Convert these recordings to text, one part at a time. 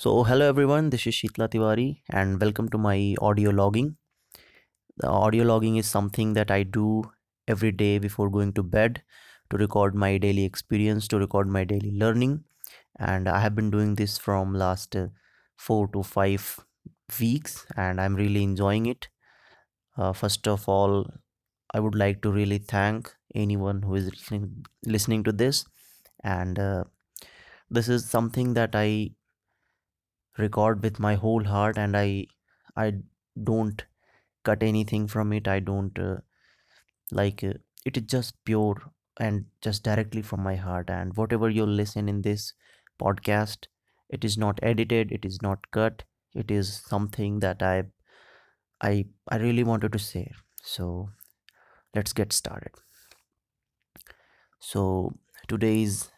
So, hello everyone, this is Shitla Tiwari, and welcome to my audio logging. The audio logging is something that I do every day before going to bed to record my daily experience, to record my daily learning, and I have been doing this from last uh, four to five weeks, and I'm really enjoying it. Uh, first of all, I would like to really thank anyone who is listening, listening to this, and uh, this is something that I record with my whole heart and i i don't cut anything from it. I don't uh, like uh, it is just pure and just directly from my heart. And whatever you listen in this podcast it is not edited it is not cut. It is something that i i i really wanted to say so let's get started. So today is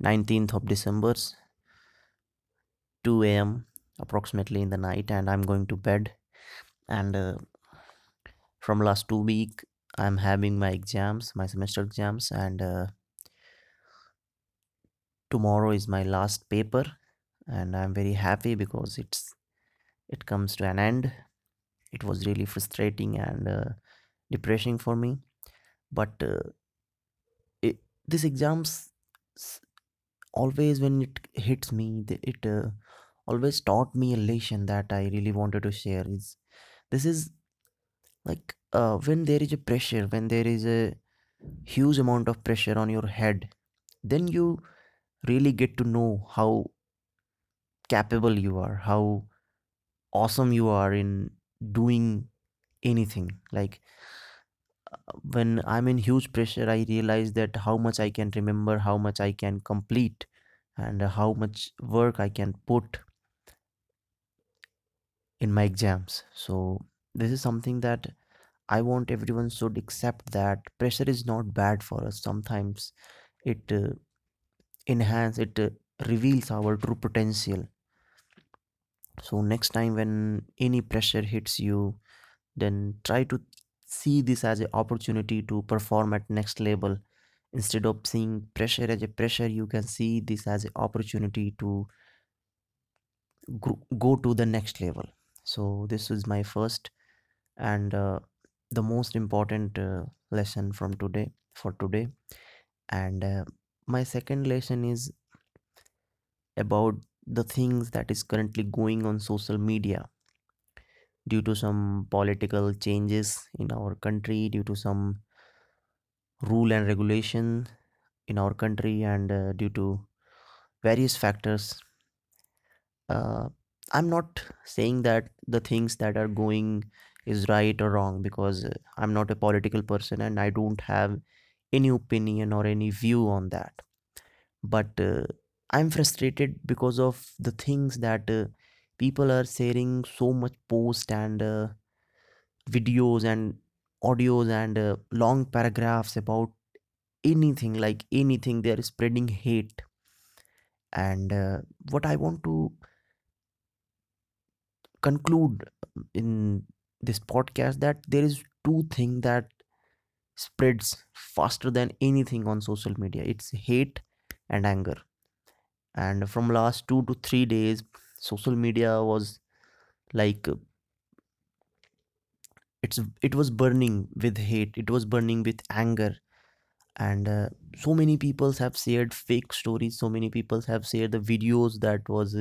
19th of december 2 a.m. approximately in the night and I'm going to bed and uh, from last two week I'm having my exams my semester exams and uh, tomorrow is my last paper and I'm very happy because it's it comes to an end it was really frustrating and uh, depressing for me but uh, it, this exams always when it hits me it uh, always taught me a lesson that I really wanted to share is this is like uh, when there is a pressure when there is a huge amount of pressure on your head then you really get to know how capable you are how awesome you are in doing anything. Like when i'm in huge pressure i realize that how much i can remember how much i can complete and how much work i can put in my exams. So this is something that i want everyone should accept that pressure is not bad for us. Sometimes it uh, enhance it uh, reveals our true potential. So next time when any pressure hits you then try to see this as an opportunity to perform at next level. Instead of seeing pressure as a pressure you can see this as an opportunity to go to the next level so this is my first and uh, the most important uh, lesson from today for today. And uh, my second lesson is about the things that is currently going on social media. Due to some political changes in our country due to some rule and regulation in our country and uh, due to various factors uh, i'm not saying that the things that are going is right or wrong because i'm not a political person and i don't have any opinion or any view on that. But uh, i'm frustrated because of the things that uh, people are sharing so much post and uh, videos and audios and uh, long paragraphs about anything like anything they are spreading hate. And uh, what i want to conclude in this podcast that there is two things that spreads faster than anything on social media. It's hate and anger. And from last 2 to 3 days social media was like uh, it's it was burning with hate. It was burning with anger. And uh, so many people have shared fake stories. So many people have shared the videos that was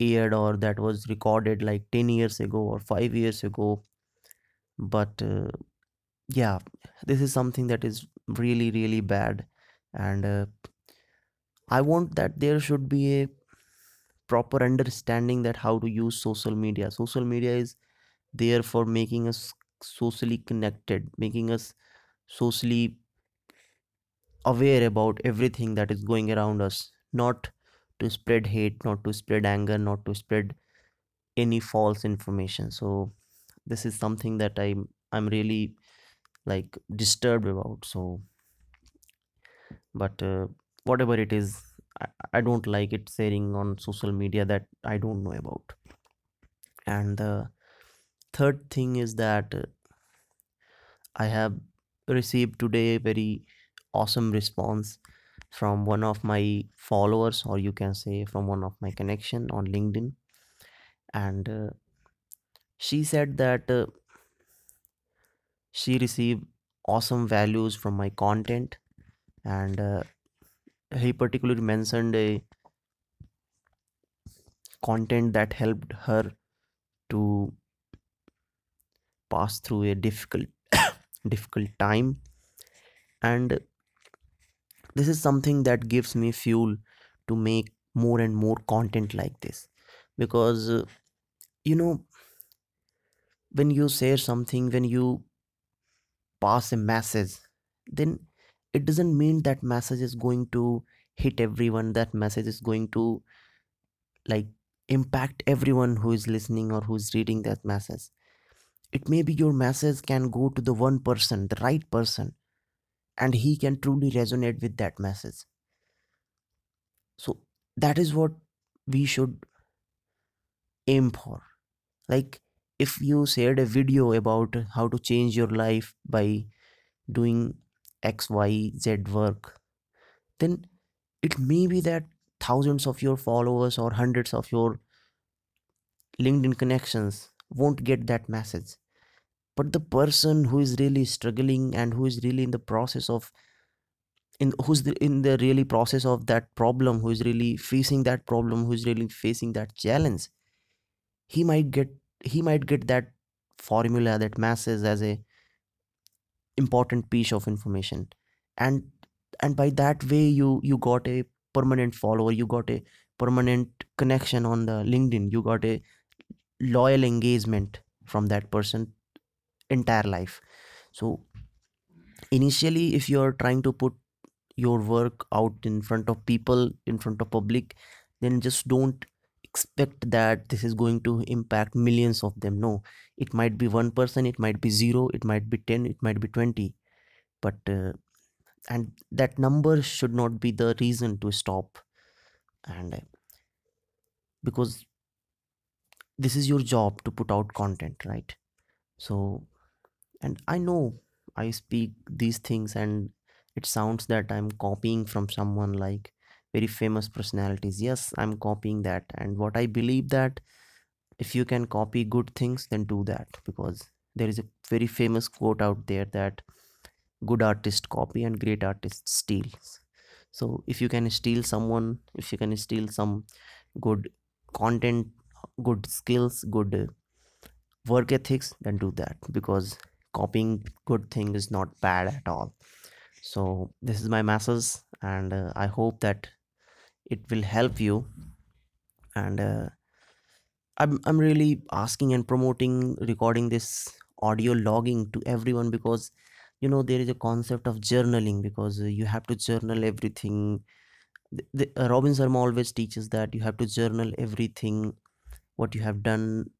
aired or that was recorded like 10 years ago or 5 years ago. But uh, yeah this is something that is really really bad. And uh, i want that there should be a proper understanding that how to use social media. Social media is there for making us socially connected making us socially aware about everything that is going around us not to spread hate not to spread anger not to spread any false information. So this is something that i'm i'm really like disturbed about so. But uh, whatever it is I, I don't like it sharing on social media that i don't know about. And the third thing is that uh, i have received today a very awesome response from one of my followers or you can say from one of my connection on linkedin. And uh, she said that uh, she received awesome values from my content. And uh, he particularly mentioned a content that helped her to pass through a difficult difficult time. And this is something that gives me fuel to make more and more content like this. Because uh, you know when you share something when you pass a message then it doesn't mean that message is going to hit everyone that message is going to like impact everyone who is listening or who is reading that message. It may be your message can go to the one person the right person and he can truly resonate with that message. So that is what we should aim for. Like if you shared a video about how to change your life by doing xyz work then it may be that thousands of your followers or hundreds of your linkedin connections won't get that message but the person who is really struggling and who is really in the process of in who's the, in the really process of that problem who is really facing that problem who is really facing that challenge he might get he might get that formula that message as a important piece of information. And and by that way you you got a permanent follower you got a permanent connection on the linkedin you got a loyal engagement from that person entire life. So initially if you're trying to put your work out in front of people in front of public then just don't expect that this is going to impact millions of them. No it might be one person it might be zero it might be 10 it might be 20 but uh, and that number should not be the reason to stop. And uh, because this is your job to put out content right? So and i know i speak these things and it sounds that i'm copying from someone like very famous personalities. Yes i'm copying that. And what i believe that if you can copy good things then do that. Because there is a very famous quote out there that good artist copy and great artist steals so if you can steal someone if you can steal some good content good skills good work ethics then do that. Because copying good thing is not bad at all. So this is my message and uh, i hope that it will help you. And uh, I'm, I'm really asking and promoting recording this audio logging to everyone because you know there is a concept of journaling because uh, you have to journal everything. The, the, uh, robin sharma always teaches that you have to journal everything what you have done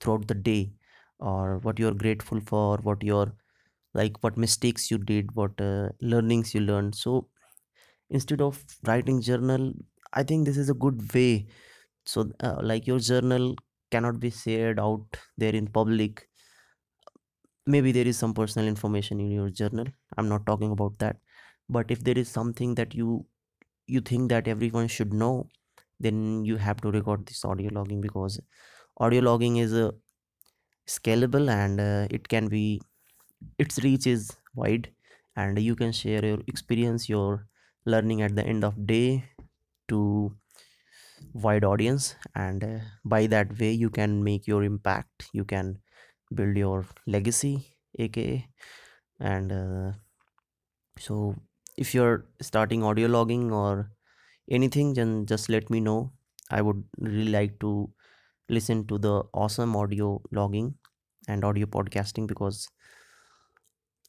throughout the day or what you're grateful for what you're like what mistakes you did what uh, learnings you learned. So instead of writing journal i think this is a good way. So uh, like your journal cannot be shared out there in public. Maybe there is some personal information in your journal. I'm not talking about that. But if there is something that you you think that everyone should know then you have to record this audio logging because audio logging is uh, scalable and uh, it can be its reach is wide. And you can share your experience your learning at the end of day to wide audience. And uh, by that way you can make your impact. You can build your legacy aka and uh, so if you're starting audio logging or anything then just let me know. I would really like to listen to the awesome audio logging and audio podcasting because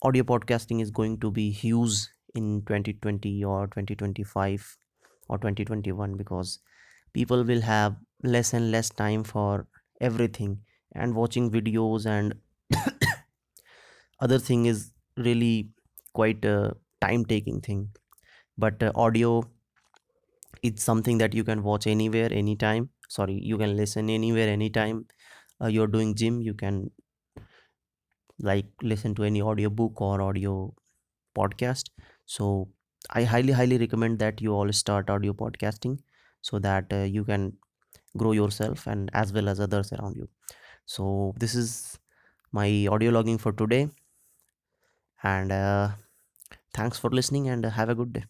audio podcasting is going to be huge in 2020 or 2025 or 2021 because people will have less and less time for everything and watching videos and other thing is really quite a time taking thing. But uh, audio it's something that you can watch anywhere anytime sorry you can listen anywhere anytime. Uh, you're doing gym you can like listen to any audio book or audio podcast. So i highly highly recommend that you all start audio podcasting so that uh, you can grow yourself and as well as others around you. So this is my audio logging for today. And uh, thanks for listening and have a good day